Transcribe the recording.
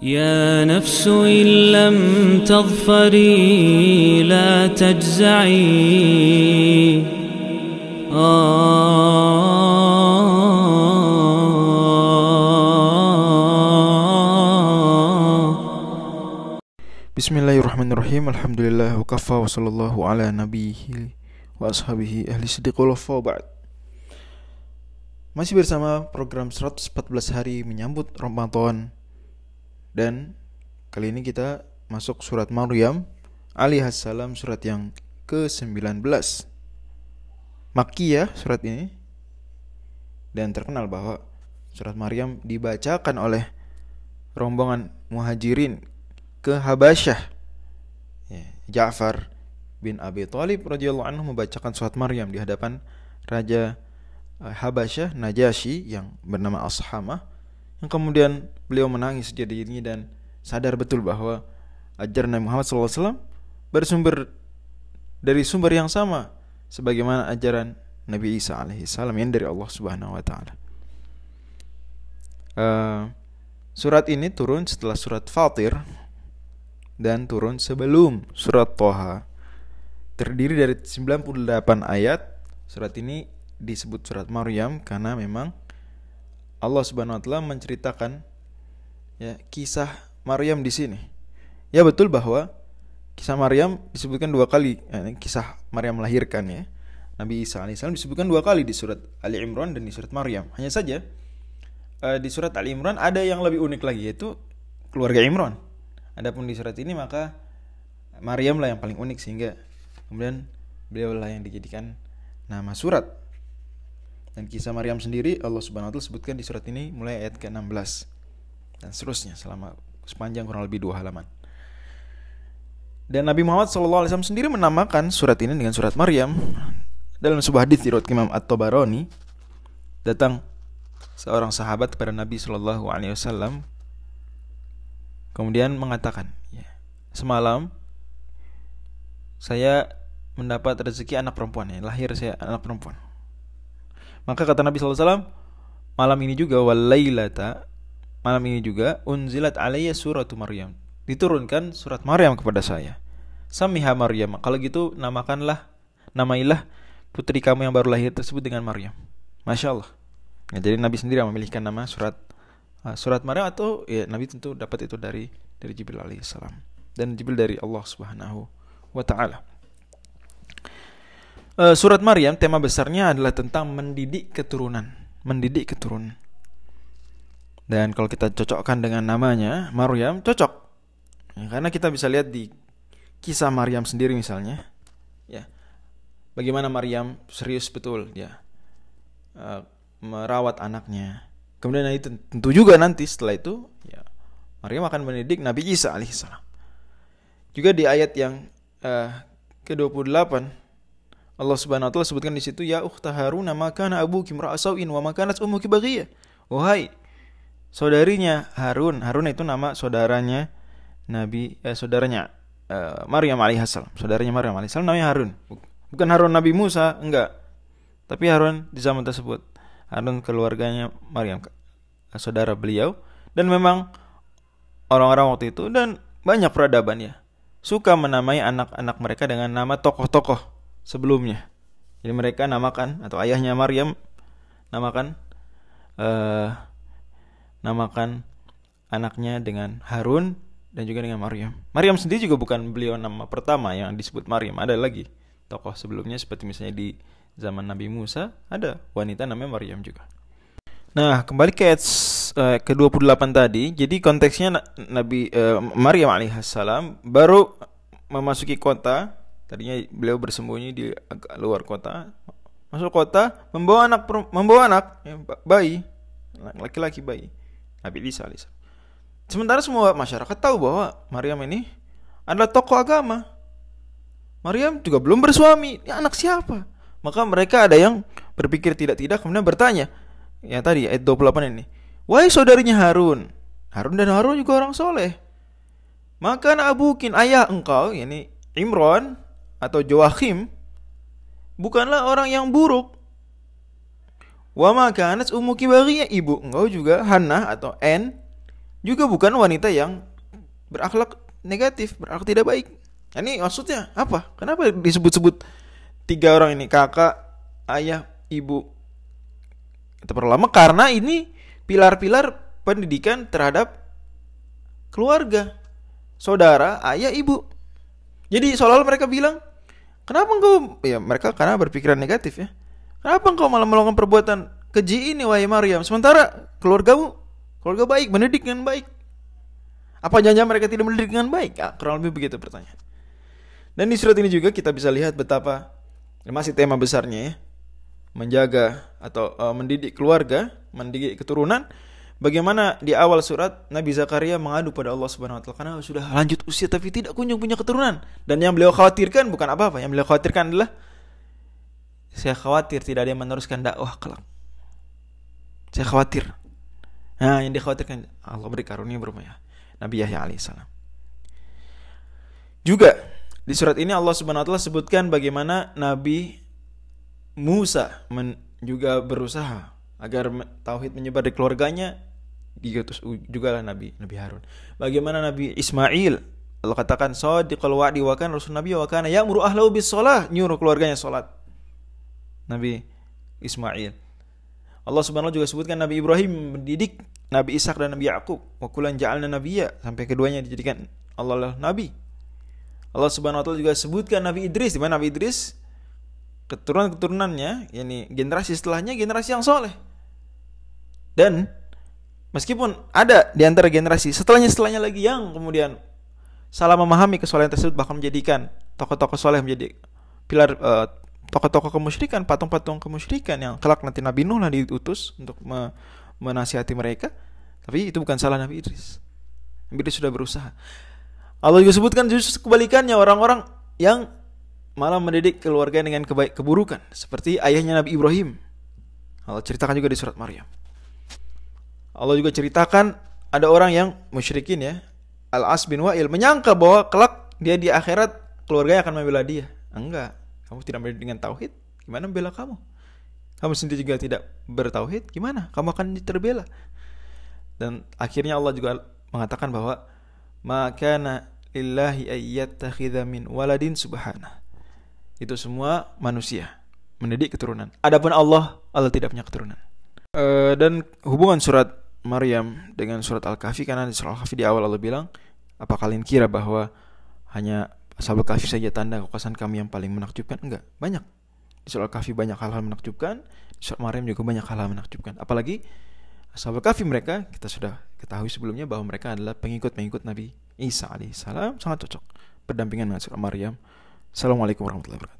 يا نفس إن لم تظفري لا تجزعي. آه. بسم الله الرحمن الرحيم. الحمد لله وكفى وصلى الله على نبيه وأصحابه أهل صدق والوفاء بعد Masih bersama program 114 hari menyambut Ramadan. Dan kali ini kita masuk surat Maryam alaihassalam surat yang ke-19 Makkiyah surat ini. Dan terkenal bahwa surat Maryam dibacakan oleh rombongan muhajirin ke Habasyah. Ya, Ja'far bin Abi Thalib radhiyallahu anhu membacakan surat Maryam di hadapan raja eh, Habasyah Najasyi yang bernama Ashamah yang kemudian beliau menangis jadi dirinya dan sadar betul bahwa ajaran Nabi Muhammad SAW bersumber dari sumber yang sama sebagaimana ajaran Nabi Isa alaihissalam yang dari Allah Subhanahu wa taala. Eh, surat ini turun setelah surat Fatir dan turun sebelum surat Toha. Terdiri dari 98 ayat. Surat ini disebut surat Maryam karena memang Allah Subhanahu wa taala menceritakan ya kisah Maryam di sini. Ya betul bahwa kisah Maryam disebutkan dua kali. Ya, kisah Maryam melahirkan ya. Nabi Isa alaihissalam disebutkan dua kali di surat Ali Imran dan di surat Maryam. Hanya saja eh, di surat Ali Imran ada yang lebih unik lagi yaitu keluarga Imran. Adapun di surat ini maka Maryam lah yang paling unik sehingga kemudian beliau lah yang dijadikan nama surat. Dan kisah Maryam sendiri Allah Subhanahu wa taala sebutkan di surat ini mulai ayat ke-16 dan seterusnya selama sepanjang kurang lebih dua halaman. Dan Nabi Muhammad SAW sendiri menamakan surat ini dengan surat Maryam. Dalam sebuah hadis diriwayat Imam At-Tabarani datang seorang sahabat kepada Nabi Shallallahu Alaihi Wasallam. Kemudian mengatakan ya, semalam saya mendapat rezeki anak perempuan ya lahir saya anak perempuan maka kata Nabi SAW malam ini juga walailata malam ini juga unzilat alayya suratu Maryam. Diturunkan surat Maryam kepada saya. Samiha Maryam. Kalau gitu namakanlah namailah putri kamu yang baru lahir tersebut dengan Maryam. Masya Allah ya, jadi Nabi sendiri yang memilihkan nama surat uh, surat Maryam atau ya Nabi tentu dapat itu dari dari Jibril alaihissalam dan Jibril dari Allah Subhanahu wa taala. Uh, surat Maryam tema besarnya adalah tentang mendidik keturunan, mendidik keturunan. Dan kalau kita cocokkan dengan namanya Maryam cocok. Ya, karena kita bisa lihat di kisah Maryam sendiri misalnya, ya. Bagaimana Maryam serius betul ya uh, merawat anaknya, Kemudian nanti tentu juga nanti setelah itu ya Maryam akan mendidik Nabi Isa alaihissalam. Juga di ayat yang uh, ke-28 Allah Subhanahu wa taala sebutkan di situ ya ukhta Harun maka kana abuki ra'asauin wa ma kanat ummuki baghiyah. Wahai saudarinya Harun, Harun itu nama saudaranya Nabi eh, saudaranya uh, Maryam alaihissalam. Saudaranya Maryam alaihissalam namanya Harun. Bukan Harun Nabi Musa, enggak. Tapi Harun di zaman tersebut. Harun keluarganya Maryam saudara beliau dan memang orang-orang waktu itu dan banyak peradaban ya suka menamai anak-anak mereka dengan nama tokoh-tokoh sebelumnya jadi mereka namakan atau ayahnya Maryam namakan uh, namakan anaknya dengan Harun dan juga dengan Maryam. Maryam sendiri juga bukan beliau nama pertama yang disebut Maryam, ada lagi tokoh sebelumnya seperti misalnya di zaman Nabi Musa ada wanita namanya Maryam juga. Nah, kembali ke ayat uh, ke-28 tadi. Jadi konteksnya Nabi uh, Maryam alaihissalam baru memasuki kota. Tadinya beliau bersembunyi di luar kota. Masuk kota, membawa anak membawa anak ya, bayi, laki-laki bayi. Nabi Isa alaihissalam. Sementara semua masyarakat tahu bahwa Maryam ini adalah tokoh agama. Maryam juga belum bersuami. Ini anak siapa? Maka mereka ada yang berpikir tidak-tidak kemudian bertanya. Ya tadi ayat 28 ini. Wahai saudarinya Harun. Harun dan Harun juga orang soleh. Maka abukin ayah engkau, ini Imron atau Joachim, bukanlah orang yang buruk. Wa makanat ummuki baghiya ibu engkau juga Hannah atau N juga bukan wanita yang berakhlak negatif, berakhlak tidak baik. Ini maksudnya apa? Kenapa disebut-sebut tiga orang ini kakak, ayah, ibu? Perlu lama karena ini pilar-pilar pendidikan terhadap keluarga, saudara, ayah, ibu. Jadi seolah-olah mereka bilang, kenapa engkau? Ya mereka karena berpikiran negatif ya. Kenapa engkau malah melakukan perbuatan keji ini wahai Maryam? Sementara keluargamu keluarga baik, mendidik dengan baik. Apa jangan mereka tidak mendidik dengan baik? Ya, kurang lebih begitu pertanyaan. Dan di surat ini juga kita bisa lihat betapa masih tema besarnya ya, menjaga atau uh, mendidik keluarga, mendidik keturunan. Bagaimana di awal surat Nabi Zakaria mengadu pada Allah Subhanahu wa taala karena sudah lanjut usia tapi tidak kunjung punya keturunan. Dan yang beliau khawatirkan bukan apa-apa, yang beliau khawatirkan adalah saya khawatir tidak ada yang meneruskan dakwah kelak. Saya khawatir. Nah, yang dikhawatirkan Allah beri karunia berapa ya? Nabi Yahya alaihissalam. Juga di surat ini Allah Subhanahu wa taala sebutkan bagaimana Nabi Musa juga berusaha agar tauhid menyebar di keluarganya diutus juga lah Nabi Nabi Harun. Bagaimana Nabi Ismail Allah katakan sadiqal wa'di wa kana rasul nabi wa kana ya'muru ahlahu bis shalah nyuruh keluarganya salat. Nabi Ismail. Allah Subhanahu juga sebutkan Nabi Ibrahim mendidik Nabi Ishak dan Nabi Yakub. Wa kulan ja'alna nabiyya sampai keduanya dijadikan Allah nabi. Allah Subhanahu wa taala juga sebutkan Nabi Idris di mana Nabi Idris keturunan-keturunannya yakni generasi setelahnya generasi yang soleh. Dan meskipun ada di antara generasi setelahnya setelahnya lagi yang kemudian salah memahami kesolehan tersebut bahkan menjadikan tokoh-tokoh soleh menjadi pilar uh, tokoh-tokoh kemusyrikan, patung-patung kemusyrikan yang kelak nanti Nabi Nuh lah diutus untuk me menasihati mereka. Tapi itu bukan salah Nabi Idris. Nabi Idris sudah berusaha. Allah juga sebutkan justru kebalikannya orang-orang yang malah mendidik keluarga dengan kebaik keburukan seperti ayahnya Nabi Ibrahim. Allah ceritakan juga di surat Maryam. Allah juga ceritakan ada orang yang musyrikin ya, Al-As bin Wa'il menyangka bahwa kelak dia di akhirat keluarganya akan membela dia. Enggak, kamu tidak dengan tauhid, gimana membela kamu? Kamu sendiri juga tidak bertauhid, gimana? Kamu akan terbela. Dan akhirnya Allah juga mengatakan bahwa maka lillahi ayyattakhidha min waladin subhana. Itu semua manusia mendidik keturunan. Adapun Allah, Allah tidak punya keturunan. Uh, dan hubungan surat Maryam dengan surat Al-Kahfi karena di surat Al-Kahfi di awal Allah bilang, apa kalian kira bahwa hanya Ashabul Kahfi saja tanda kekuasaan kami yang paling menakjubkan? Enggak, banyak. Di surat Al-Kahfi banyak hal-hal menakjubkan, di surat Maryam juga banyak hal-hal menakjubkan. Apalagi Ashabul Kahfi mereka kita sudah ketahui sebelumnya bahwa mereka adalah pengikut-pengikut Nabi Isa alaihissalam sangat cocok berdampingan dengan surah Maryam. Assalamualaikum warahmatullahi wabarakatuh.